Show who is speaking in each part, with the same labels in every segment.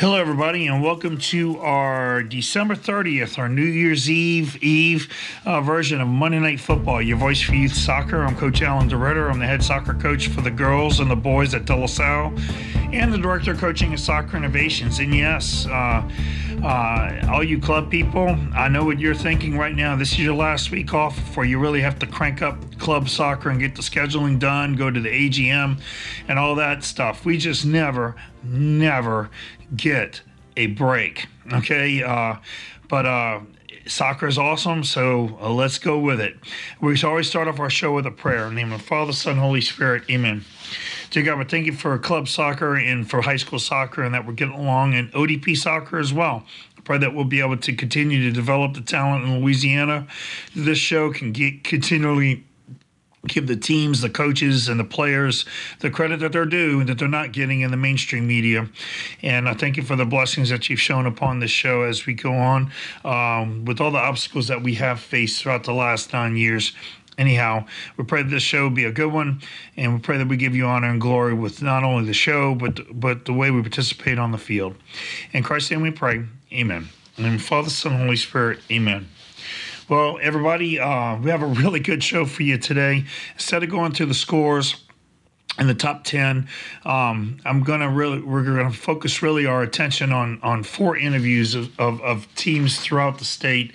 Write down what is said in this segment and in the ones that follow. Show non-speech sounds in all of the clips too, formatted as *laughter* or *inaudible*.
Speaker 1: Hello, everybody, and welcome to our December 30th, our New Year's Eve Eve uh, version of Monday Night Football, your voice for youth soccer. I'm Coach Alan DeRitter. I'm the head soccer coach for the girls and the boys at De La Salle, and the director of coaching and soccer innovations. And yes, uh, uh, all you club people, I know what you're thinking right now. This is your last week off before you really have to crank up club soccer and get the scheduling done, go to the AGM, and all that stuff. We just never, never get a break. Okay. Uh, but uh, soccer is awesome, so uh, let's go with it. We always start off our show with a prayer. In the name of Father, Son, Holy Spirit. Amen. Dear God, we thank you for club soccer and for high school soccer and that we're getting along in ODP soccer as well. I pray that we'll be able to continue to develop the talent in Louisiana. This show can get continually give the teams, the coaches, and the players the credit that they're due that they're not getting in the mainstream media. And I thank you for the blessings that you've shown upon this show as we go on um, with all the obstacles that we have faced throughout the last nine years. Anyhow, we pray that this show be a good one, and we pray that we give you honor and glory with not only the show, but but the way we participate on the field. In Christ's name we pray. Amen. And Father, Son, Holy Spirit. Amen. Well, everybody, uh, we have a really good show for you today. Instead of going through the scores, in the top 10 um, i'm gonna really we're gonna focus really our attention on on four interviews of, of, of teams throughout the state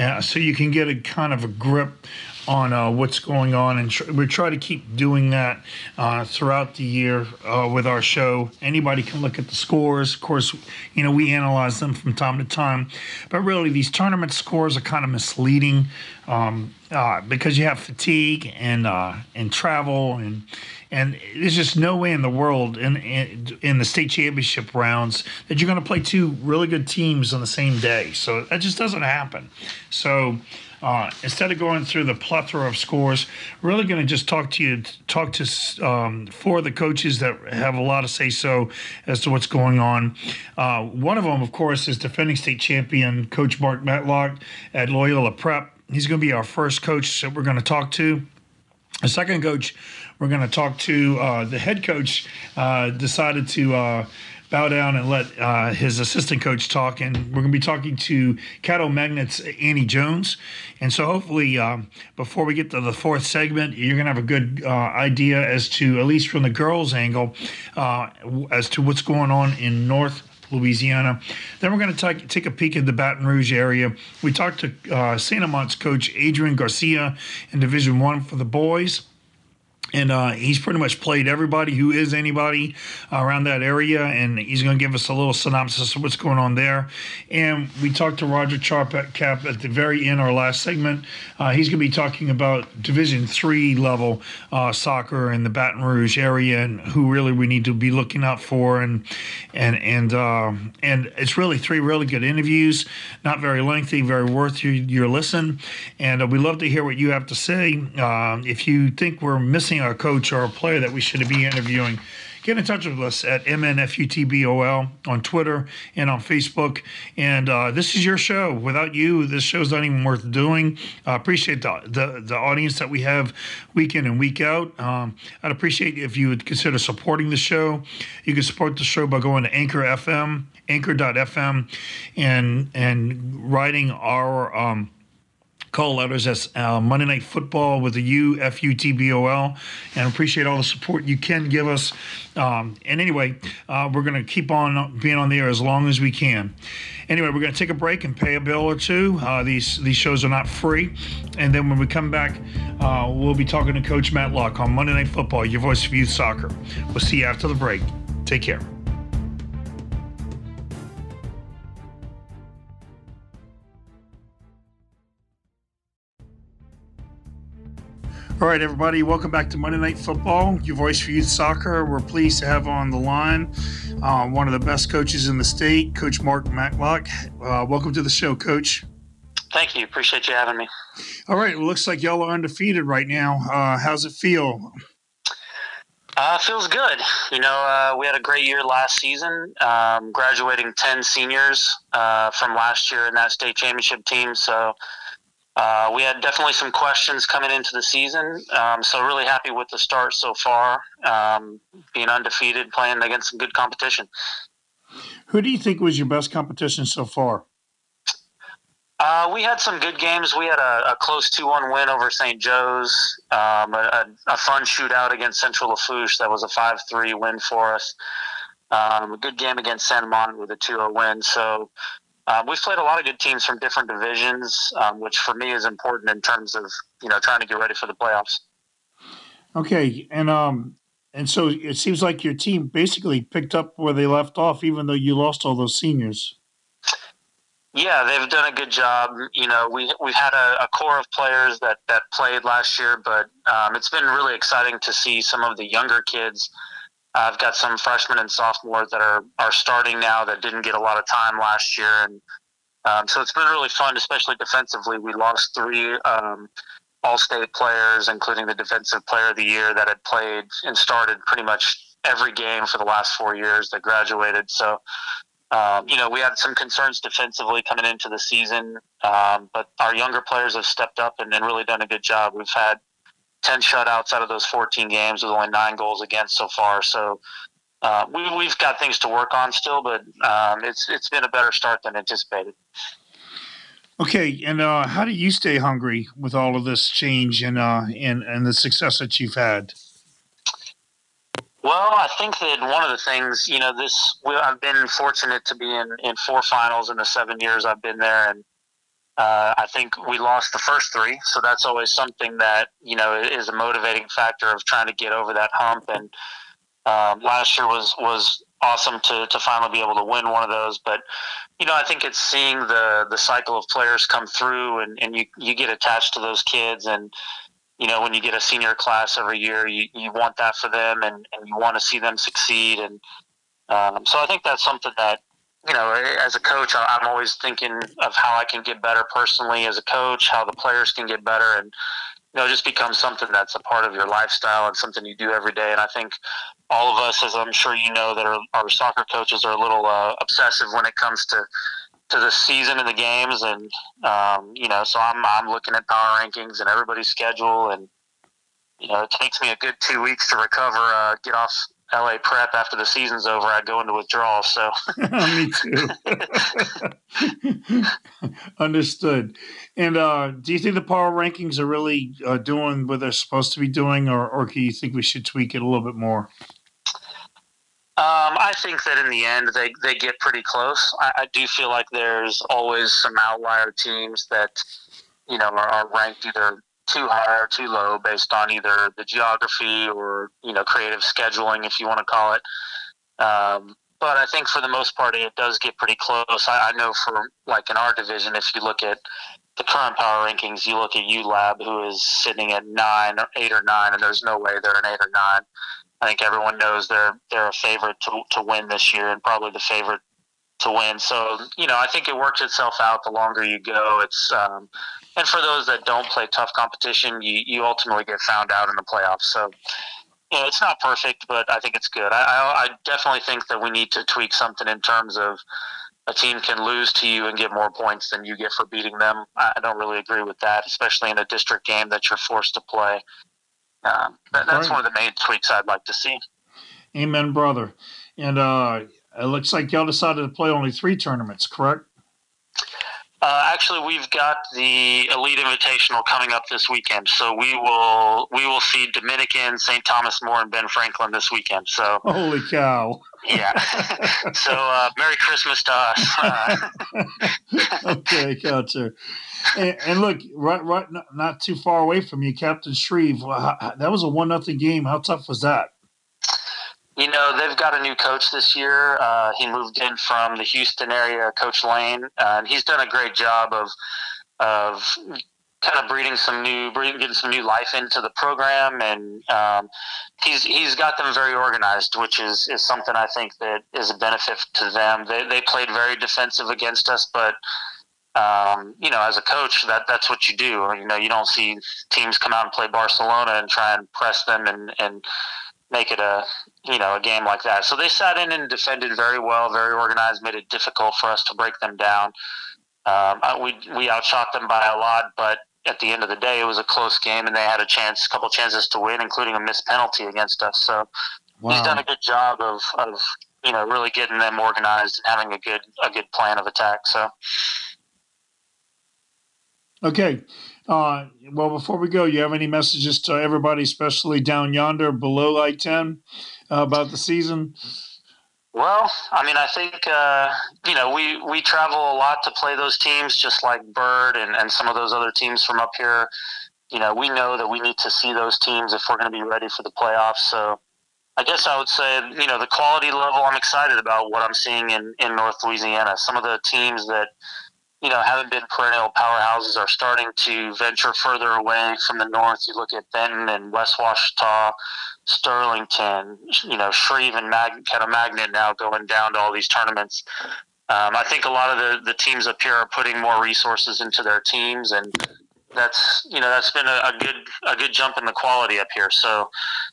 Speaker 1: uh, so you can get a kind of a grip on uh, what's going on, and tr- we try to keep doing that uh, throughout the year uh, with our show. Anybody can look at the scores. Of course, you know we analyze them from time to time, but really these tournament scores are kind of misleading um, uh, because you have fatigue and uh, and travel and and there's just no way in the world in, in, in the state championship rounds that you're going to play two really good teams on the same day. So that just doesn't happen. So uh, instead of going through the plethora of scores, really going to just talk to you, talk to um, four of the coaches that have a lot to say so as to what's going on. Uh, one of them, of course, is defending state champion Coach Mark Matlock at Loyola Prep. He's going to be our first coach that we're going to talk to. The second coach we're going to talk to, uh, the head coach uh, decided to uh, bow down and let uh, his assistant coach talk. And we're going to be talking to Caddo Magnets Annie Jones. And so hopefully, um, before we get to the fourth segment, you're going to have a good uh, idea as to, at least from the girls' angle, uh, as to what's going on in North Louisiana. Then we're going to take, take a peek at the Baton Rouge area. We talked to uh, St. Amant's coach Adrian Garcia in Division One for the boys and uh, he's pretty much played everybody who is anybody around that area, and he's going to give us a little synopsis of what's going on there. And we talked to Roger Charpcap at the very end, our last segment. Uh, he's going to be talking about Division Three level uh, soccer in the Baton Rouge area and who really we need to be looking out for. And and and uh, and it's really three really good interviews, not very lengthy, very worth your, your listen. And uh, we love to hear what you have to say. Uh, if you think we're missing a coach or a player that we should be interviewing, get in touch with us at MNFUTBOL on Twitter and on Facebook. And uh, this is your show. Without you, this show's not even worth doing. I appreciate the, the, the audience that we have week in and week out. Um, I'd appreciate if you would consider supporting the show. You can support the show by going to Anchor FM, Anchor.fm, and and writing our um, call letters. That's uh, Monday Night Football with the U F U T B O L. And appreciate all the support you can give us. Um, and anyway, uh, we're going to keep on being on the air as long as we can. Anyway, we're going to take a break and pay a bill or two. Uh, these these shows are not free. And then when we come back, uh, we'll be talking to Coach Matt Matlock on Monday Night Football, your voice of youth soccer. We'll see you after the break. Take care. All right, everybody, welcome back to Monday Night Football, your voice for youth soccer. We're pleased to have on the line uh, one of the best coaches in the state, Coach Mark Matlock. Uh, welcome to the show, Coach.
Speaker 2: Thank you. Appreciate you having me.
Speaker 1: All right, it looks like y'all are undefeated right now. Uh, how's it feel?
Speaker 2: Uh, feels good. You know, uh, we had a great year last season, um, graduating 10 seniors uh, from last year in that state championship team. So uh, we had definitely some questions coming into the season. Um, so really happy with the start so far, um, being undefeated, playing against some good competition.
Speaker 1: Who do you think was your best competition so far?
Speaker 2: Uh, we had some good games. We had a, a close 2 1 win over St. Joe's, um, a, a, fun shootout against Central Lafourche. That was a 5 3 win for us. Um, a good game against Santa Monica with a 2 0 win. So um, we've played a lot of good teams from different divisions, um, which for me is important in terms of you know trying to get ready for the playoffs.
Speaker 1: Okay, and um, and so it seems like your team basically picked up where they left off, even though you lost all those seniors.
Speaker 2: Yeah, they've done a good job. You know, we we've had a, a core of players that that played last year, but um, it's been really exciting to see some of the younger kids I've got some freshmen and sophomores that are are starting now that didn't get a lot of time last year, and um, so it's been really fun, especially defensively. We lost three um, all-state players, including the defensive player of the year that had played and started pretty much every game for the last four years that graduated. So. Um, you know, we had some concerns defensively coming into the season, um, but our younger players have stepped up and, and really done a good job. We've had 10 shutouts out of those 14 games with only nine goals against so far. So uh, we, we've got things to work on still, but um, it's it's been a better start than anticipated.
Speaker 1: Okay, and uh, how do you stay hungry with all of this change and uh, and and the success that you've had?
Speaker 2: Well, I think that one of the things, you know, this I've been fortunate to be in in four finals in the seven years I've been there, and uh, I think we lost the first three, so that's always something that you know is a motivating factor of trying to get over that hump. And um, last year was was awesome to to finally be able to win one of those. But you know, I think it's seeing the the cycle of players come through, and and you you get attached to those kids, and you know when you get a senior class every year, you you want that for them, and and you want to see them succeed, and um, so I think that's something that you know, as a coach, I'm always thinking of how I can get better personally as a coach, how the players can get better, and you know, just become something that's a part of your lifestyle and something you do every day. And I think all of us, as I'm sure you know, that are, soccer coaches, are a little uh, obsessive when it comes to to the season and the games. And um, you know, so I'm I'm looking at power rankings and everybody's schedule, and you know, it takes me a good two weeks to recover, uh, get off LA prep after the season's over, I'd go into withdrawal. So *laughs*
Speaker 1: me too. *laughs* Understood. And uh, do you think the power rankings are really uh, doing what they're supposed to be doing, or, or do you think we should tweak it a little bit more?
Speaker 2: Um, I think that in the end they, they get pretty close. I, I, do feel like there's always some outlier teams that you know are, are ranked either too high or too low based on either the geography or you know creative scheduling, if you want to call it. Um, but I think for the most part, it does get pretty close. I, I, know for like in our division, if you look at the current power rankings, you look at ULAB, who is sitting at nine or eight or nine, and there's no way they're an eight or nine. I think everyone knows they're they're a favorite to to win this year, and probably the favorite to win. So you know, I think it works itself out. The longer you go, it's um, and for those that don't play tough competition, you you ultimately get found out in the playoffs. So you know, it's not perfect, but I think it's good. I, I, I definitely think that we need to tweak something in terms of a team can lose to you and get more points than you get for beating them. I don't really agree with that, especially in a district game that you're forced to play. Um, that, that's right. one of the main tweaks I'd like to see.
Speaker 1: Amen, brother. And uh, it looks like y'all decided to play only three tournaments, correct?
Speaker 2: Uh, actually, we've got the Elite Invitational coming up this weekend, so we will we will see Dominican, St. Thomas More, and Ben Franklin this weekend. So
Speaker 1: holy cow!
Speaker 2: Yeah. *laughs* so uh, Merry Christmas to us. *laughs* *laughs*
Speaker 1: okay, gotcha. And, and, look, right, right, not too far away from you, Captain Shreve. That was a one nothing game. How tough was that?
Speaker 2: You know, they've got a new coach this year. Uh, he moved in from the Houston area, Coach Lane, uh, and he's done a great job of of kind of breeding some new, getting some new life into the program, and um, he's he's got them very organized, which is is something I think that is a benefit to them. They they played very defensive against us, but um, you know, as a coach, that that's what you do. You know, you don't see teams come out and play Barcelona and try and press them and and make it a you know a game like that. So they sat in and defended very well, very organized, made it difficult for us to break them down. Um, we we outshot them by a lot, but at the end of the day, it was a close game, and they had a chance, a couple chances to win, including a missed penalty against us. So wow. he's done a good job of of you know really getting them organized and having a good a good plan of attack. So.
Speaker 1: Okay. Uh, well, before we go, you have any messages to everybody, especially down yonder below light 10, uh, about the season?
Speaker 2: Well, I mean, I think, uh, you know, we, we travel a lot to play those teams, just like Byrd and, and some of those other teams from up here. You know, we know that we need to see those teams if we're going to be ready for the playoffs. So I guess I would say, you know, the quality level, I'm excited about what I'm seeing in, in North Louisiana. Some of the teams that, you know, haven't been perennial powerhouses are starting to venture further away from the north. You look at Benton and West Ouachita, Sterlington, you know, Shreve and Mag- kind of Magnet now going down to all these tournaments. Um, I think a lot of the, the teams up here are putting more resources into their teams, and that's you know that's been a, a good a good jump in the quality up here. So,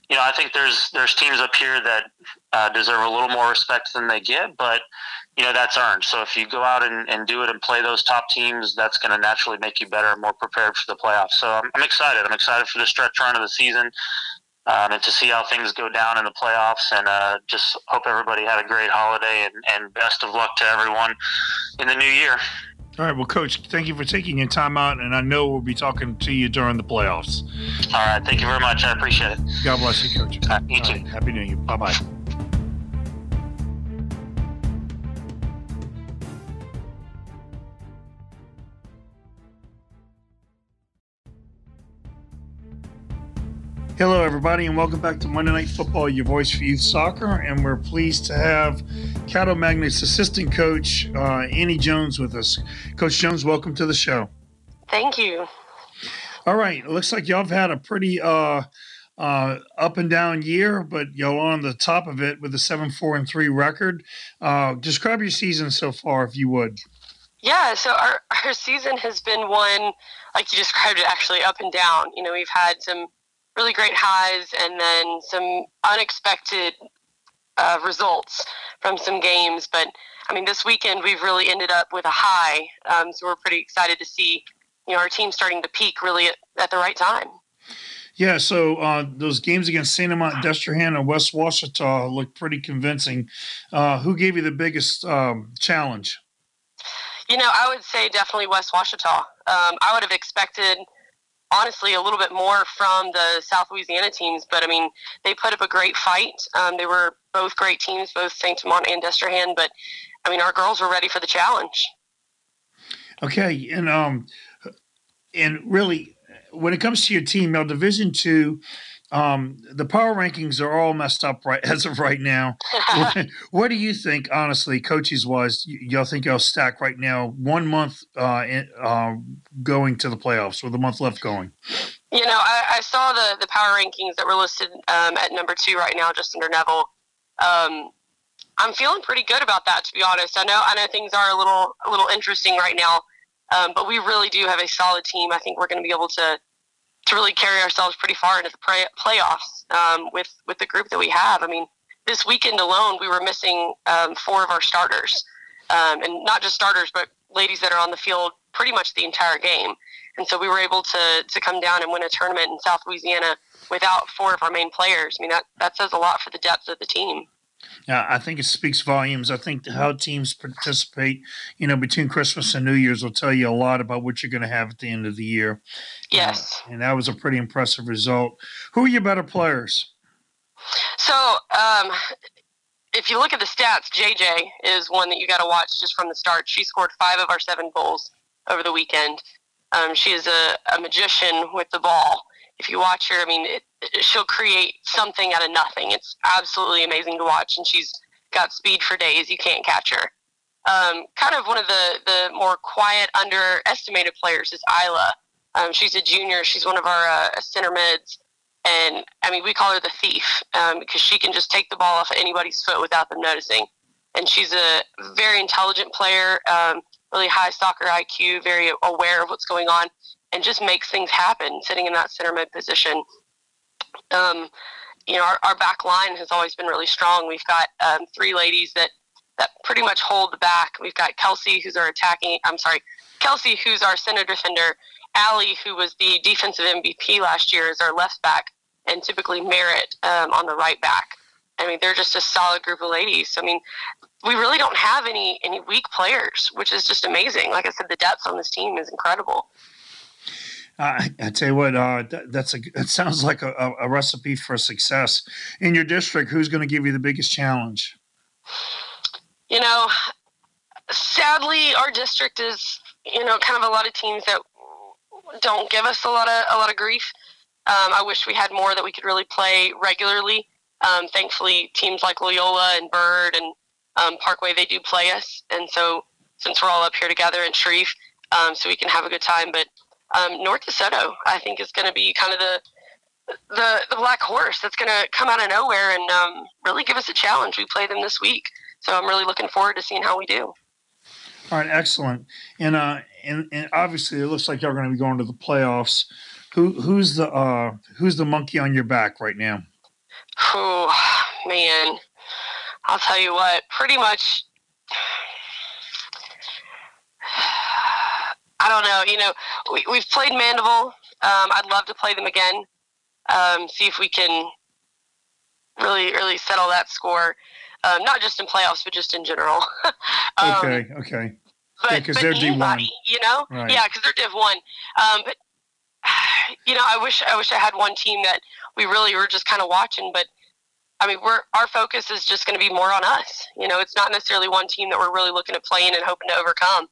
Speaker 2: you know, I think there's there's teams up here that uh, deserve a little more respect than they get, but you know that's earned. So if you go out and, and do it and play those top teams, that's going to naturally make you better and more prepared for the playoffs. So I'm, I'm excited. I'm excited for the stretch run of the season um, and to see how things go down in the playoffs. And uh, just hope everybody had a great holiday and, and best of luck to everyone in the new year.
Speaker 1: All right. Well, Coach, thank you for taking your time out, and I know we'll be talking to you during the playoffs.
Speaker 2: All right. Thank you very much. I appreciate it.
Speaker 1: God bless you, Coach.
Speaker 2: Uh, you All too.
Speaker 1: Right. Happy New Year. Bye bye. Everybody, and welcome back to Monday Night Football, your voice for youth soccer. And we're pleased to have Caddo Magnet's assistant coach, uh, Annie Jones, with us. Coach Jones, welcome to the show.
Speaker 3: Thank you.
Speaker 1: All right, it looks like y'all have had a pretty uh, uh, up and down year, but y'all on the top of it with a seven four and three record. Uh, describe your season so far, if you would.
Speaker 3: Yeah, so our, *laughs* our season has been one, like you described it, actually up and down. You know, we've had some really great highs and then some unexpected uh, results from some games. But I mean, this weekend we've really ended up with a high, um, so we're pretty excited to see you know our team starting to peak really at, at the right time.
Speaker 1: Yeah, so uh, those games against St. Amant, Destrehan, and West Ouachita looked pretty convincing. Uh, who gave you the biggest um, challenge?
Speaker 3: You know, I would say definitely West Ouachita. Um, I would have expected honestly a little bit more from the South Louisiana teams, but I mean, they put up a great fight. Um, they were both great teams, both St. Amant and Destrehan, but I mean, our girls were ready for the challenge.
Speaker 1: Okay, and um, and really, when it comes to your team, now Division Two, um, the power rankings are all messed up right *laughs* as of right now. what, *laughs* what, do you think, honestly, coaches wise? y'all think y'all stack right now? One month uh, in, uh, going to the playoffs, with a month left going.
Speaker 3: You know, I, I saw the the power rankings that were listed um, at number two right now, just under Neville. Um, I'm feeling pretty good about that, to be honest. I know I know things are a little a little interesting right now, um, but we really do have a solid team. I think we're going to be able to to really carry ourselves pretty far into the play- playoffs um, with with the group that we have. I mean, this weekend alone, we were missing um, four of our starters, um, and not just starters, but ladies that are on the field pretty much the entire game. And so we were able to to come down and win a tournament in South Louisiana without four of our main players. I mean, that that says a lot for the depth of the team.
Speaker 1: Yeah, I think it speaks volumes. I think how teams participate, you know, between Christmas and New Year's will tell you a lot about what you're going to have at the end of the year.
Speaker 3: Yes.
Speaker 1: Uh, and that was a pretty impressive result. Who are your better players?
Speaker 3: So, um, if you look at the stats, JJ is one that you got to watch just from the start. She scored five of our seven goals over the weekend. Um, she is a, a magician with the ball if you watch her, I mean, it, she'll create something out of nothing. It's absolutely amazing to watch, and she's got speed for days. You can't catch her. Um, kind of one of the, the more quiet, underestimated players is Isla. Um, she's a junior. She's one of our uh, center mids. And I mean, we call her the thief um, because she can just take the ball off of anybody's foot without them noticing. And she's a very intelligent player, um, really high soccer IQ, very aware of what's going on, and just makes things happen sitting in that center mid position. Um, you know, our, our back line has always been really strong. We've got um, three ladies that that pretty much hold the back. We've got Kelsey, who's our attacking. I'm sorry, Kelsey, who's our center defender. Allie, who was the defensive MVP last year, is our left back, and typically Merritt um, on the right back. I mean, they're just a solid group of ladies. I mean, we really don't have any any weak players, which is just amazing. Like I said, the depth on this team is incredible.
Speaker 1: Uh, I tell you what, uh, that, that's a. It sounds like a, a, recipe for success in your district. Who's going to give you the biggest challenge?
Speaker 3: You know, sadly, our district is you know kind of a lot of teams that don't give us a lot of a lot of grief. Um, I wish we had more that we could really play regularly. Um, thankfully, teams like Loyola and Byrd and um, Parkway they do play us, and so since we're all up here together in Shreve, um, so we can have a good time. But um, North DeSoto, I think, is going to be kind of the the the black horse that's going to come out of nowhere and um, really give us a challenge. We play them this week, so I'm really looking forward to seeing how we do.
Speaker 1: All right, excellent. And uh, and, and obviously, it looks like you're going to be going to the playoffs. Who who's the uh, who's the monkey on your back right now?
Speaker 3: Oh man, I'll tell you what. Pretty much, I don't know. You know, we, we've played Mandeville. Um, I'd love to play them again. Um, see if we can really, really settle that score. Um, not just in playoffs, but just in general. *laughs*
Speaker 1: Um, okay, okay.
Speaker 3: But, because yeah, they're D one. You know, right. yeah, because they're Div one. Um, but *sighs* you know, I wish I wish I had one team that we really were just kind of watching. But I mean, we're our focus is just going to be more on us. You know, it's not necessarily one team that we're really looking at playing and hoping to overcome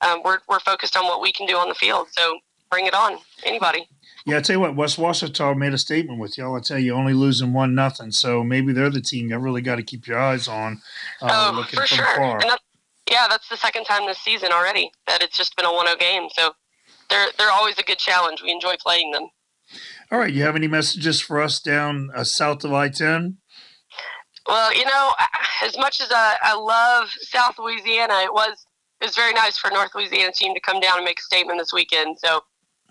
Speaker 3: um, we're, we're focused on what we can do on the field. So bring it on, anybody.
Speaker 1: Yeah, I tell you what, West Ouachita made a statement with y'all. I tell you, only losing one nothing. So maybe they're the team you really got to keep your eyes on.
Speaker 3: Uh, oh, for sure. That's, yeah, that's the second time this season already that it's just been a 1-0 game. So they're they're always a good challenge. We enjoy playing them.
Speaker 1: All right, you have any messages for us down uh, south of I-10?
Speaker 3: Well, you know, as much as I, I love South Louisiana, it was it was very nice for North Louisiana team to come down and make a statement this weekend. So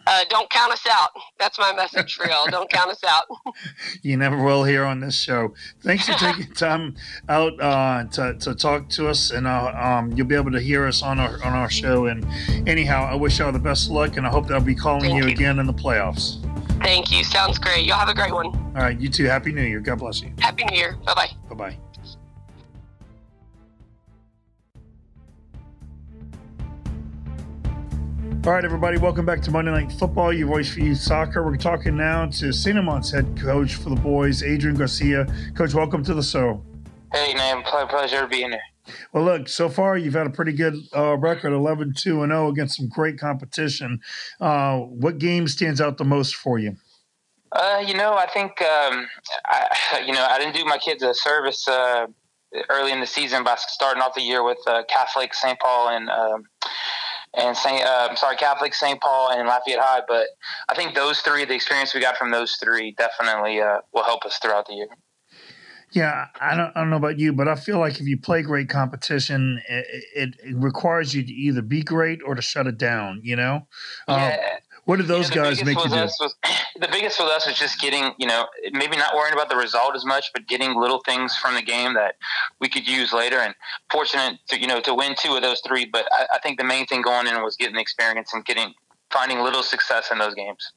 Speaker 3: uh, don't count us out. That's my message for y'all. Don't count us out. *laughs*
Speaker 1: you never will here on this show. Thanks for taking *laughs* time out uh, to, to talk to us, and uh, um, you'll be able to hear us on our on our show. And anyhow, I wish y'all the best luck, and I hope that I'll be calling you, you, again in the playoffs.
Speaker 3: Thank you. Sounds great. Y'all have a great one.
Speaker 1: All right. You too. Happy New Year. God bless you.
Speaker 3: Happy New Year. Bye bye.
Speaker 1: Bye bye. All right, everybody, welcome back to Monday Night Football, your voice for youth soccer. We're talking now to St. Amant's head coach for the boys, Adrian Garcia. Coach, welcome to the show.
Speaker 4: Hey, man, pleasure being here.
Speaker 1: Well, look, so far you've had a pretty good uh, record 11 2 and 0 against some great competition. Uh, what game stands out the most for you?
Speaker 4: Uh, you know, I think, um, I, *laughs* you know, I didn't do my kids a service uh, early in the season by starting off the year with uh, Catholic St. Paul and. Um, and Saint, uh, sorry, Catholic, St. Paul, and Lafayette High. But I think those three, the experience we got from those three, definitely uh, will help us throughout the year.
Speaker 1: Yeah, I don't, I don't know about you, but I feel like if you play great competition, it, it, it requires you to either be great or to shut it down. You know,
Speaker 4: yeah.
Speaker 1: Um, what did those you know, guys make you do?
Speaker 4: Was, *clears throat* the biggest with us was just getting, you know, maybe not worrying about the result as much, but getting little things from the game that we could use later. And fortunate to, you know, to win two of those three. But I, I think the main thing going in was getting the experience and getting finding little success in those games.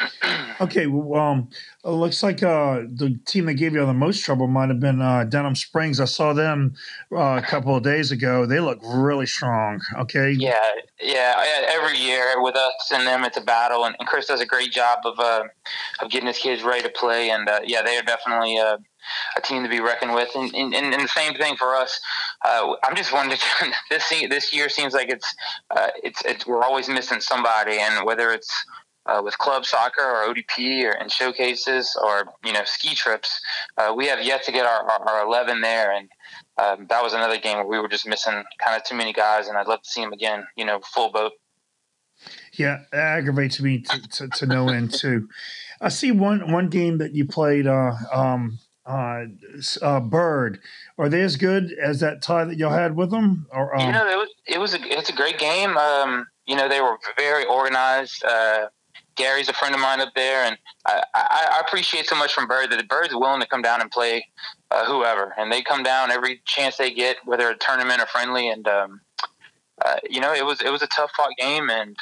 Speaker 4: *clears throat*
Speaker 1: okay, well, um, it looks like uh, the team that gave you the most trouble might have been uh, Denham Springs. I saw them uh, a couple of days ago. They look really strong. Okay.
Speaker 4: Yeah, yeah. Every year with us and them, it's a battle, and, and Chris does a great job of uh, of getting his kids ready to play. And uh, yeah, they are definitely uh, a team to be reckoned with. And, and, and the same thing for us. Uh, I'm just wondering *laughs* this this year seems like it's, uh, it's it's we're always missing somebody, and whether it's uh, with club soccer or ODP or in showcases or you know ski trips, uh, we have yet to get our, our, our 11 there, and um, that was another game where we were just missing kind of too many guys, and I'd love to see them again. You know, full boat.
Speaker 1: Yeah, it aggravates me to, to, to no end too. I see one one game that you played, uh, um, uh, uh, Byrd. Are they as good as that tie that y'all had with them? Or
Speaker 4: um... you know, it was it was a it's a great game. Um, you know, they were very organized. Uh, Gary's a friend of mine up there, and I, I, I appreciate so much from Byrd that the Byrd's willing to come down and play uh, whoever, and they come down every chance they get, whether a tournament or friendly. And um, uh, you know, it was it was a tough fought game, and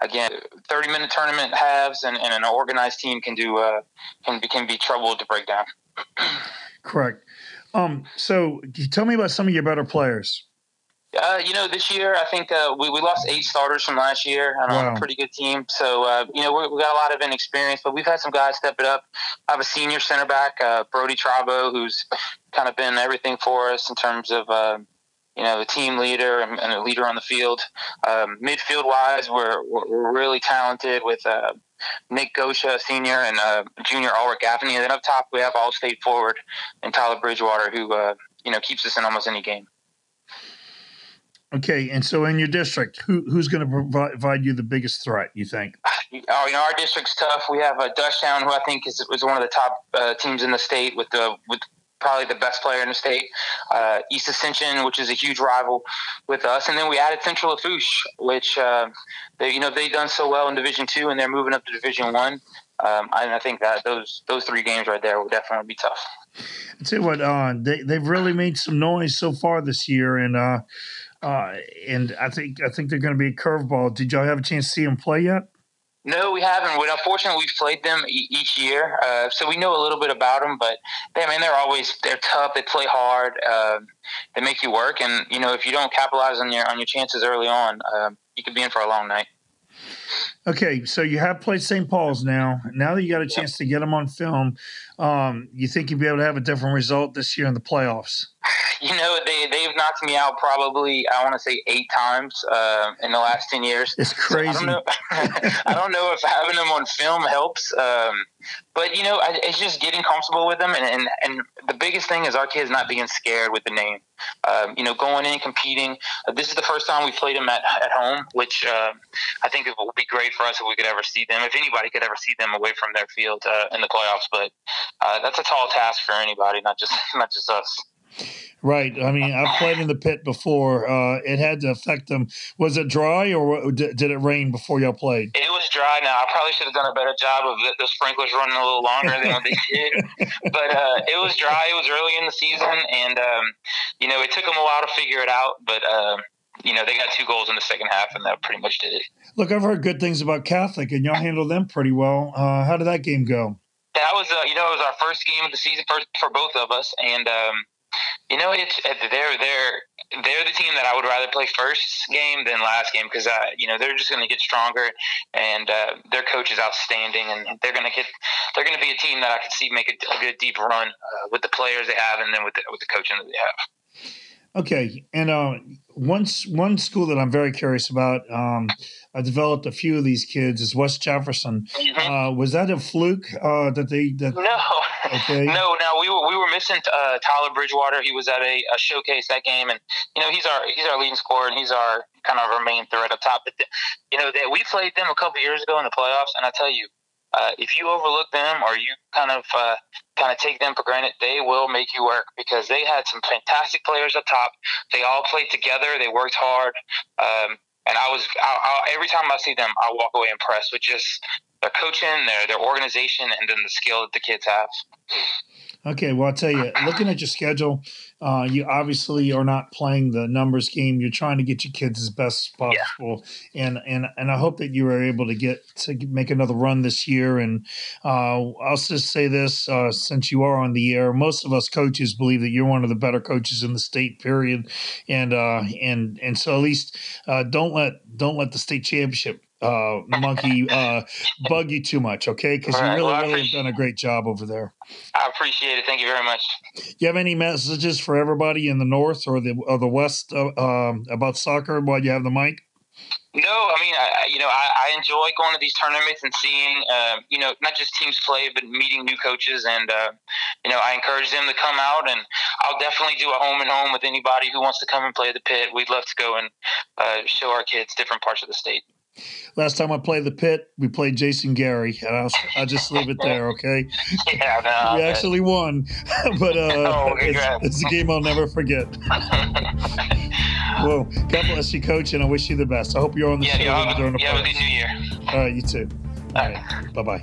Speaker 4: again, thirty minute tournament halves, and, and an organized team can do uh, can be, can be trouble to break down.
Speaker 1: Correct. Um, so, tell me about some of your better players.
Speaker 4: Uh, you know, this year I think uh, we, we lost eight starters from last year on wow. a pretty good team. So uh, you know we, we got a lot of inexperience, but we've had some guys step it up. I have a senior center back, uh, Brody Trabo, who's kind of been everything for us in terms of uh, you know the team leader and, and, a leader on the field. Um, midfield wise, we're, we're really talented with uh, Nick Gosha, senior, and junior Ulrich Gaffney. And then up top we have All-State forward and Tyler Bridgewater, who you know keeps us in almost any game.
Speaker 1: Okay, and so in your district, who who's going to provide you the biggest threat? You think? *sighs*
Speaker 4: Oh, you know, our district's tough. We have a uh, Dutchtown, who I think is was one of the top uh, teams in the state with the with probably the best player in the state. Uh, East Ascension, which is a huge rival with us, and then we added Central Lafourche, which uh, they, you know they've done so well in Division Two, and they're moving up to Division One. Um, and I think that those those three games right there will definitely be tough.
Speaker 1: I tell you what, uh, they they've really made some noise so far this year, and uh, uh, and I think I think they're going to be a curveball. Did y'all have a chance to see them play yet?
Speaker 4: No, we haven't. We, unfortunately, we've played them e- each year, uh, so we know a little bit about them. But they, I mean, they're always they're tough. They play hard. Uh, they make you work, and you know if you don't capitalize on your on your chances early on, uh, you could be in for a long night.
Speaker 1: Okay, so you have played St. Paul's now. Now that you got a chance to get them on film, um, you think you'll be able to have a different result this year in the playoffs? *laughs*
Speaker 4: You know, they they've knocked me out probably I want to say eight times uh, in the last ten years.
Speaker 1: It's crazy.
Speaker 4: So I, don't know, *laughs* I don't know if having them on film helps, um, but you know, I, it's just getting comfortable with them, and, and and the biggest thing is our kids not being scared with the name. Um, you know, going in competing. Uh, this is the first time we played them at, at home, which uh, I think it would be great for us if we could ever see them. If anybody could ever see them away from their field uh, in the playoffs, but uh, that's a tall task for anybody, not just *laughs* not just us.
Speaker 1: Right. I mean, I've played in the pit before. Uh, it had to affect them. Was it dry or did it rain before y'all played?
Speaker 4: It was dry. Now I probably should have done a better job of the, the sprinklers running a little longer than what they did. But uh, it was dry. It was early in the season, and um, you know it took them a while to figure it out. But uh, you know they got two goals in the second half, and that pretty much did it.
Speaker 1: Look, I've heard good things about Catholic, and y'all handled them pretty well. Uh, how did that game go?
Speaker 4: That was, uh, you know, it was our first game of the season for, for both of us, and um, you know, it's uh, they're they're they're the team that I would rather play first game than last game because uh, you know they're just going to get stronger, and uh, their coach is outstanding, and they're going to get they're going to be a team that I could see make a, a good deep run uh, with the players they have, and then with the, with the coaching that they have.
Speaker 1: Okay, and uh, one one school that I'm very curious about. Um, I developed a few of these kids is West Jefferson. Mm-hmm. Uh, was that a fluke uh, that they? That,
Speaker 4: no, *laughs* okay. no, no. We were we were missing uh, Tyler Bridgewater. He was at a, a, showcase that game, and you know he's our he's our leading scorer, and he's our kind of our main threat up top. But the, you know that we played them a couple years ago in the playoffs, and I tell you, uh, if you overlook them or you kind of uh, kind of take them for granted, they will make you work because they had some fantastic players up top. They all played together. They worked hard, um, and I was I, I, every time I see them, I walk away impressed with just their coaching, their their organization, and then the skill that the kids have.
Speaker 1: Okay, well, I'll tell you, looking at your schedule, uh, you obviously are not playing the numbers game. You're trying to get your kids as best as possible, yeah. and and and I hope that you are able to get to make another run this year. And uh, I'll just say this: uh, since you are on the air, most of us coaches believe that you're one of the better coaches in the state. Period. And uh, and and so at least uh, don't let don't let the state championship uh, monkey uh, bug you too much, okay? Because you really, well, really have done a great job over there.
Speaker 4: I appreciate it. Thank you very much.
Speaker 1: Do you have any messages for everybody in the north or the or the west uh, um, about soccer while you have the mic?
Speaker 4: No, I mean, I, you know, I, I, enjoy going to these tournaments and seeing, uh, you know, not just teams play, but meeting new coaches. And, uh, you know, I encourage them to come out, and I'll definitely do a home and home with anybody who wants to come and play the pit. We'd love to go and uh, show our kids different parts of the state.
Speaker 1: Last time I played the pit, we played Jason Gary, and I'll, I'll just leave it there. Okay. *laughs*
Speaker 4: Yeah, no,
Speaker 1: we actually won, *laughs* but uh,
Speaker 4: Oh,
Speaker 1: it's, it's a game I'll never forget. *laughs* well, God bless you, Coach, and I wish you the best. I hope you're on the
Speaker 4: yeah,
Speaker 1: show during the
Speaker 4: a
Speaker 1: playoffs.
Speaker 4: good new year.
Speaker 1: All right, you too.
Speaker 4: All right.
Speaker 1: Bye bye.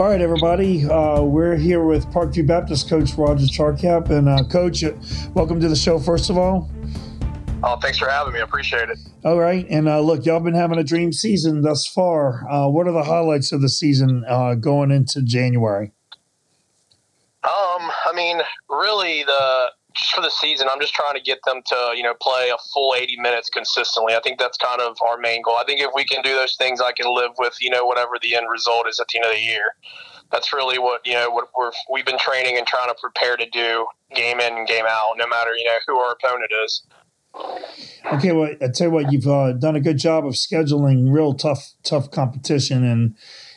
Speaker 1: All right, everybody. Uh, we're here with Parkview Baptist coach Roger Charcap. And, uh, coach, welcome to the show, first of all.
Speaker 5: Oh, thanks for having me. I appreciate it.
Speaker 1: All right. And uh, look, y'all been having a dream season thus far. Uh, what are the highlights of the season uh, going into January?
Speaker 5: Um, I mean, really, the just for the season, I'm just trying to get them to you know play a full 80 minutes consistently. I think that's kind of our main goal. I think if we can do those things, I can live with you know whatever the end result is at the end of the year. That's really what you know what we're we've been training and trying to prepare to do game in and game out, no matter you know who our opponent is.
Speaker 1: Okay, well, I tell you what, you've uh, done a good job of scheduling real tough, tough competition, and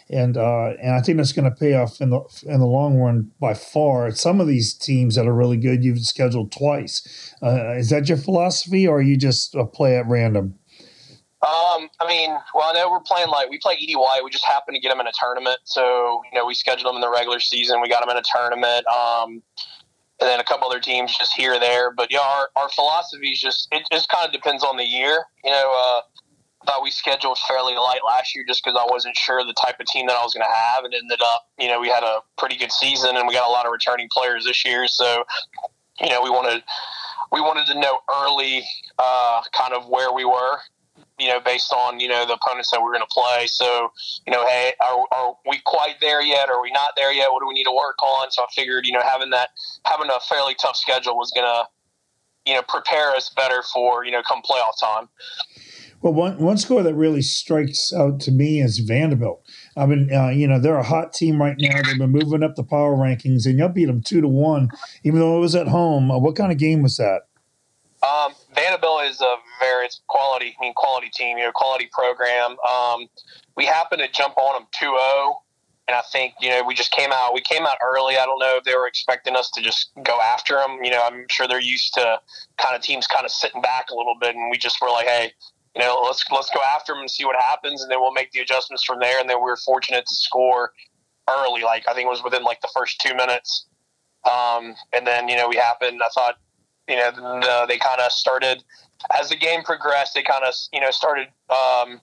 Speaker 1: and uh, and I think that's going to pay off in the in the long run by far. Some of these teams that are really good, you've scheduled twice. Uh, is that your philosophy, or are you just uh, play at random?
Speaker 5: Um, I mean, well, I know we're playing like we play EDY. We just happened to get them in a tournament, so you know we scheduled them in the regular season. We got them in a tournament, um, and then a couple other teams just here or there. But yeah, our, our philosophy is just it just kind of depends on the year. You know, uh, Thought we scheduled fairly light last year just because I wasn't sure the type of team that I was going to have, and ended up, you know, we had a pretty good season, and we got a lot of returning players this year. So, you know, we wanted we wanted to know early, uh, kind of where we were you know, based on, you know, the opponents that we're going to play. So, you know, hey, are, are we quite there yet? Are we not there yet? What do we need to work on? So I figured, you know, having that, having a fairly tough schedule was going to, you know, prepare us better for, you know, come playoff time.
Speaker 1: Well, one one score that really strikes out to me is Vandebilt. I mean, uh, you know, they're a hot team right now. They've been moving up the power rankings, and y'all beat them two to one, even though it was at home. Uh, what kind of game was that?
Speaker 5: Um, Vandebilt is a very quality, I mean, quality team, you know, quality program. Um, we happened to jump on them 2-0, and I think, you know, we just came out, we came out early. I don't know if they were expecting us to just go after them. You know, I'm sure they're used to kind of teams kind of sitting back a little bit, and we just were like, hey, you know, let's let's go after them and see what happens, and then we'll make the adjustments from there. And then we were fortunate to score early, like I think it was within like the first two minutes. Um, and then you know we happened. I thought you know the, they kind of started as the game progressed. They kind of you know started um,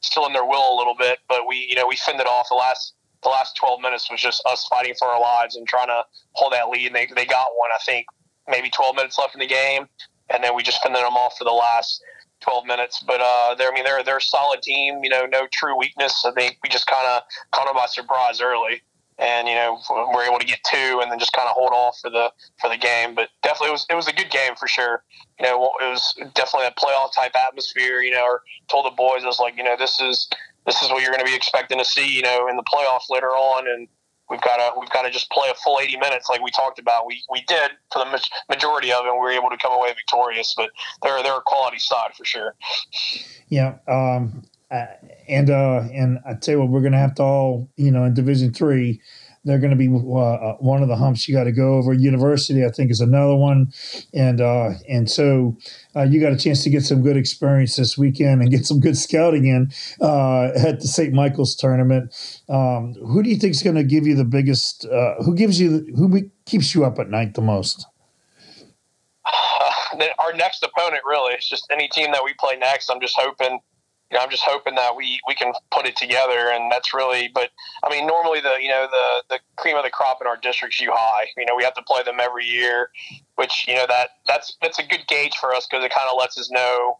Speaker 5: still in their will a little bit, but we you know we fended off the last the last twelve minutes was just us fighting for our lives and trying to hold that lead. And they they got one, I think, maybe twelve minutes left in the game, and then we just fended them off for the last 12 minutes. But uh, they're, I mean, they're they're a solid team. You know, no true weakness. I think we just kind of caught them by surprise early, and you know, we're able to get two, and then just kind of hold off for the for the game. But definitely, it was it was a good game for sure. You know, it was definitely a playoff type atmosphere. You know, or told the boys, I was like, you know, this is this is what you're going to be expecting to see. You know, in the playoff later on, and we've got to we've got to just play a full 80 minutes like we talked about. We we did for the majority of it. and We were able to come away victorious, but they're they're a quality side for sure.
Speaker 1: Yeah, um, uh, and uh, and I tell you what, we're going to have to all you know in Division Three. They're going to be uh, one of the humps you got to go over. University, I think, is another one, and uh, and so uh, you got a chance to get some good experience this weekend and get some good scouting in uh, at the St. Michael's tournament. Um, who do you think is going to give you the biggest? Uh, who gives you who keeps you up at night the most? *sighs*
Speaker 5: our next opponent, really, it's just any team that we play next. I'm just hoping you know, I'm just hoping that we, we can put it together, and that's really. But I mean, normally the you know the the cream of the crop in our district's U High. You know, we have to play them every year, which you know that that's that's a good gauge for us because it kind of lets us know,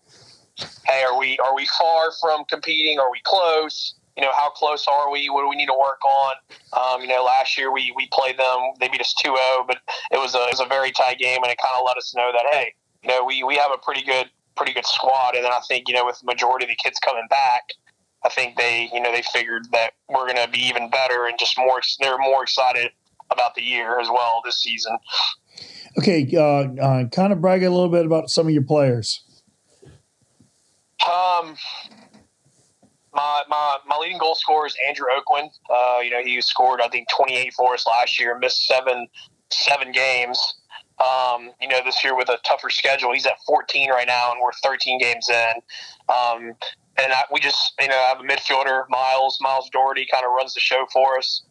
Speaker 5: hey, are we are we far from competing? Are we close? You know, how close are we? What do we need to work on? Um, you know, last year we, we played them. They beat us 2-0, but it was a it was a very tight game, and it kind of let us know that hey, you know, we we have a pretty good pretty good squad. And then I think, you know, with the majority of the kids coming back, I think they, you know, they figured that we're going to be even better and just more, they're more excited about the year as well this season.
Speaker 1: Okay. Uh, uh, kind of brag a little bit about some of your players.
Speaker 5: Um, my, my, my leading goal scorer is Andrew Oakland. Uh, you know, he scored, I think, 28 for us last year, missed seven, seven games. Um, you know, this year with a tougher schedule, he's at 14 right now, and we're 13 games in. Um, and I, we just, you know, I have a midfielder, Miles, Miles Doherty, kind of runs the show for us.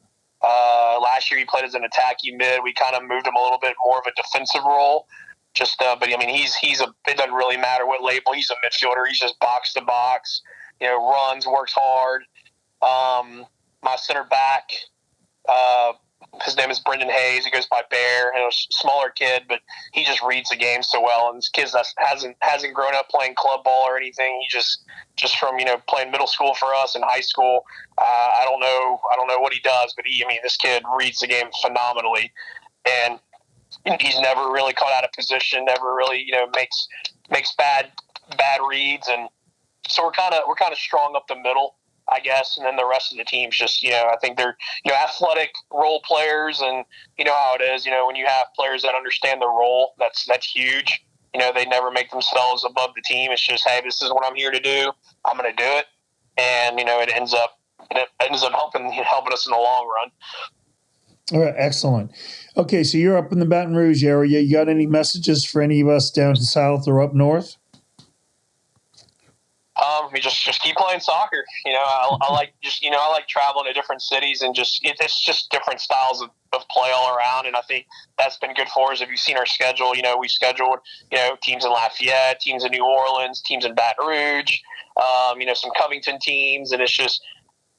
Speaker 5: Uh, last year he played as an attacking mid. We kind of moved him a little bit more of a defensive role. Just, uh, but I mean, he's he's a. It doesn't really matter what label. He's a midfielder. He's just box to box. You know, runs, works hard. Um, my center back, uh, his name is Brendan Hayes. He goes by Bear, and a smaller kid, but he just reads the game so well. And this kid hasn't hasn't grown up playing club ball or anything. He just just from you know playing middle school for us and high school. Uh, I don't know I don't know what he does, but he I mean this kid reads the game phenomenally, and he's never really caught out of position. Never really you know makes makes bad bad reads, and so we're kind of we're kind of strong up the middle. I guess, and then the rest of the team's just, you know, I think they're, you know, athletic role players, and you know how it is. You know, when you have players that understand the role, that's that's huge. You know, they never make themselves above the team. It's just, hey, this is what I'm here to do. I'm going to do it, and you know, it ends up it ends up helping helping us in the long run.
Speaker 1: All right, excellent. Okay, so you're up in the Baton Rouge area. You got any messages for any of us down south or up north?
Speaker 5: Um, we just just keep playing soccer. You know, I, I, like just you know I like traveling to different cities and just it, it's just different styles of, of play all around. And I think that's been good for us. If you've seen our schedule, you know we scheduled you know teams in Lafayette, teams in New Orleans, teams in Baton Rouge, um, you know some Covington teams, and it's just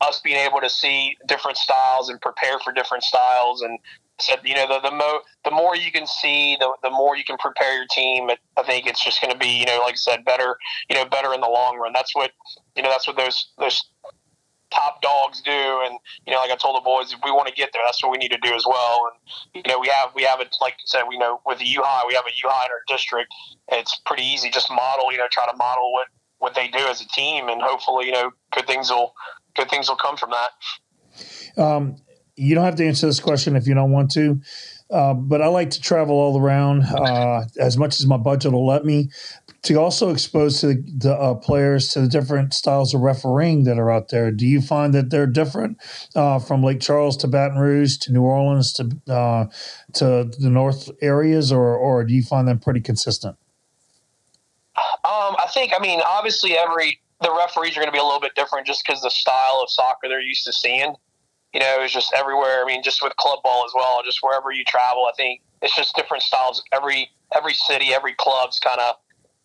Speaker 5: us being able to see different styles and prepare for different styles and said, you know, the the, mo- the more you can see, the, the more you can prepare your team. I think it's just going to be, you know, like I said, better, you know, better in the long run. That's what, you know, that's what those those top dogs do. And you know, like I told the boys, if we want to get there, that's what we need to do as well. And you know, we have we have it, like I said, we know with the U High, we have a U High in our district. It's pretty easy, just model, you know, try to model what what they do as a team, and hopefully, you know, good things will good things will come from that.
Speaker 1: Um, you don't have to answer this question if you don't want to. Uh, but I like to travel all around uh, as much as my budget will let me to also expose to the, the uh, players to the different styles of refereeing that are out there. Do you find that they're different uh, from Lake Charles to Baton Rouge to New Orleans to uh, to the north areas, or or do you find them pretty consistent?
Speaker 5: Um, I think. I mean, obviously, every the referees are going to be a little bit different just because the style of soccer they're used to seeing you know, it's just everywhere. I mean, just with club ball as well, just wherever you travel, I think it's just different styles. Every every city, every club's kind of,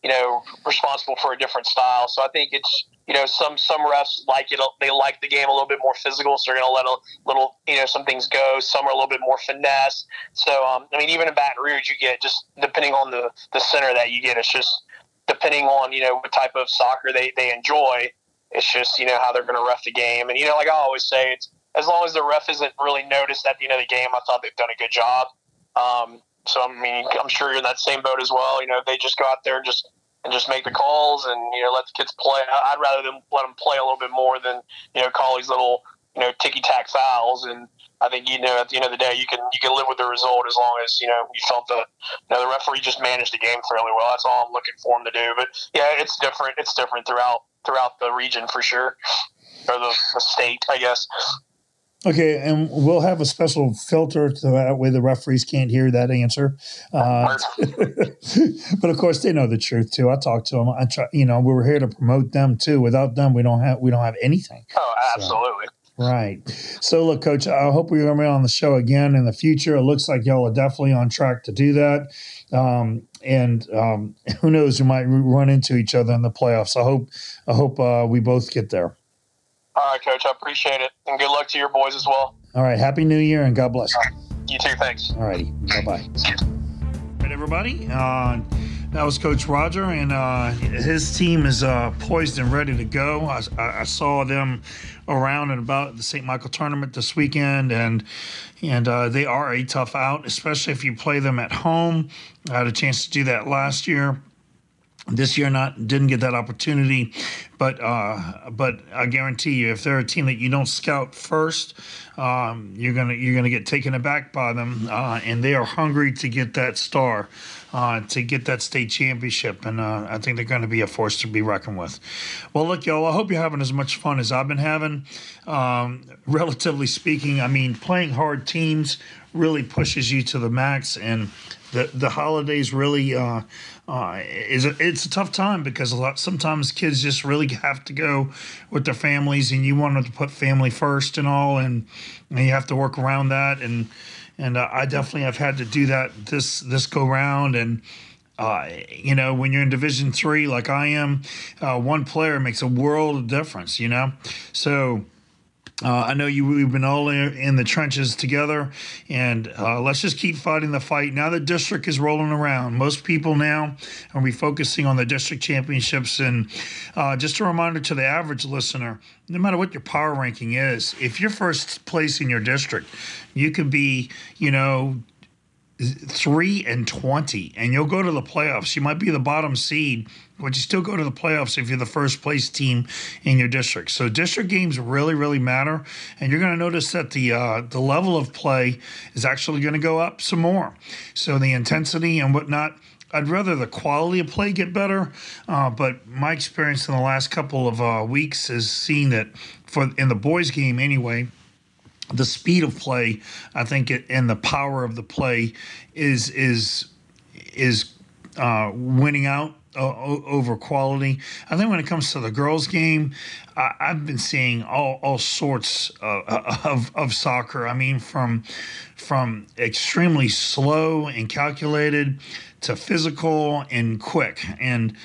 Speaker 5: you know, responsible for a different style. So I think it's, you know, some some refs like it. They like the game a little bit more physical, so they're going to let a little, you know, some things go. Some are a little bit more finesse. So um, I mean, even in Baton Rouge, you get just depending on the the center that you get. It's just depending on you know what type of soccer they they enjoy. It's just you know how they're going to ref the game, and you know, like I always say, it's as long as the ref isn't really noticed at the end of the game, I thought they've done a good job. Um, so I mean, I'm sure you're in that same boat as well. You know, they just go out there and just and just make the calls and you know let the kids play. I'd rather them let them play a little bit more than you know call these little you know ticky tack fouls. And I think you know at the end of the day, you can you can live with the result as long as you know you felt the you know the referee just managed the game fairly well. That's all I'm looking for him to do. But yeah, it's different. It's different throughout throughout the region for sure, or the, the state, I guess.
Speaker 1: Okay, and we'll have a special filter so that way the referees can't hear that answer. Uh, *laughs* but of course, they know the truth too. I talk to them. I try, you know, we are here to promote them too. Without them, we don't have we don't have anything.
Speaker 5: Oh, absolutely.
Speaker 1: So, right. So, look, Coach, I hope we're going to be on the show again in the future. It looks like y'all are definitely on track to do that. Um, and um, *laughs* who knows, we might run into each other in the playoffs. I hope I hope uh, we both get there.
Speaker 5: All right, Coach. I appreciate it. And good luck to your boys as well.
Speaker 1: All right. Happy New Year and God bless.
Speaker 5: Right. You too. Thanks.
Speaker 1: All righty. Bye bye. All right, everybody. Uh, that was Coach Roger, and uh, his team is uh, poised and ready to go. I, I, saw them around and about the St. Michael tournament this weekend, and and uh, they are a tough out, especially if you play them at home. I had a chance to do that last year. This year, not didn't get that opportunity, but uh, but I guarantee you, if they're a team that you don't scout first, um, you're gonna you're gonna get taken aback by them, uh, and they are hungry to get that star. Uh, to get that state championship, and uh, I think they're to be a force to be reckoned with. Well, look, y'all, I hope you're having as much fun as I've been having. Um, relatively speaking, I mean, playing hard teams really pushes you to the max, and the the holidays really uh, uh, is a, it's a tough time because a lot sometimes kids just really have to go with their families, and you want to put family first and all, and, and you have to work around that, and and uh, I definitely have had to do that this this go round, and. Uh, you know, when you're in Division Three, like I am, uh, one player makes a world of difference. You know, so uh, I know you. We've been all in, the trenches together, and uh, let's just keep fighting the fight. Now the district is rolling around. Most people now are be focusing on the district championships, and uh, just a reminder to the average listener: no matter what your power ranking is, if you're first place in your district, you could be, you know, three and 20 and you'll go to the playoffs. You might be the bottom seed but you still go to the playoffs if you're the first place team in your district. So district games really really matter and you're going to notice that the uh, the level of play is actually going to go up some more. So the intensity and whatnot I'd rather the quality of play get better, uh, but my experience in the last couple of uh, weeks is seeing that for in the boys' game anyway, the speed of play, I think, it, and the power of the play is is is uh, winning out uh, over quality. I think when it comes to the girls' game, I, have been seeing all, all sorts of, of, of soccer. I mean, from from extremely slow and calculated to physical and quick. And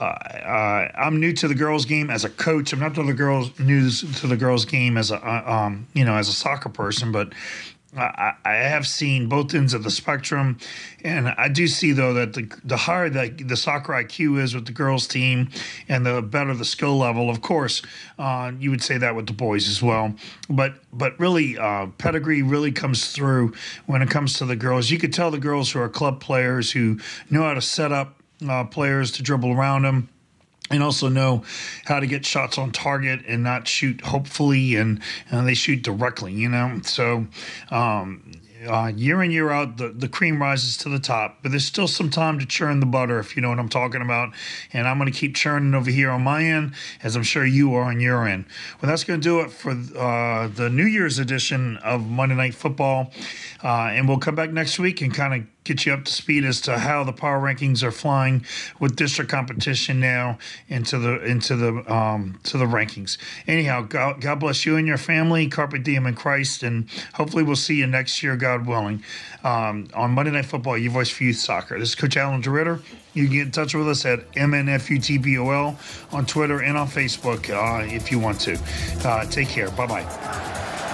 Speaker 1: uh, uh, I'm new to the girls' game as a coach. I'm not to the girls new to the girls' game as a uh, um, you know as a soccer person, but I, I, have seen both ends of the spectrum, and I do see though that the the higher that the soccer IQ is with the girls team, and the better the skill level. Of course, uh, you would say that with the boys as well. But but really, uh, pedigree really comes through when it comes to the girls. You could tell the girls who are club players who know how to set up uh, players to dribble around them and also know how to get shots on target and not shoot hopefully and, and they shoot directly you know? So um, uh, year in year out the, the cream rises to the top but there's still some time to churn the butter if you know what i'm talking about. And i'm going to keep churning over here on my end as i'm sure you are on your end. Well that's going to do it for uh, the new year's edition of monday night football. Uh, and we'll come back next week and kind of get you up to speed as to how the power rankings are flying with district competition now into the into the um, to the rankings. Anyhow, God, God bless you and your family. Carpe diem in Christ, and hopefully we'll see you next year, God willing, um, on Monday Night Football. Your voice for youth soccer. This is Coach Alan DeRitter. You can get in touch with us at MNFUTBOL on Twitter and on Facebook uh, if you want to. Uh, take care. Bye bye.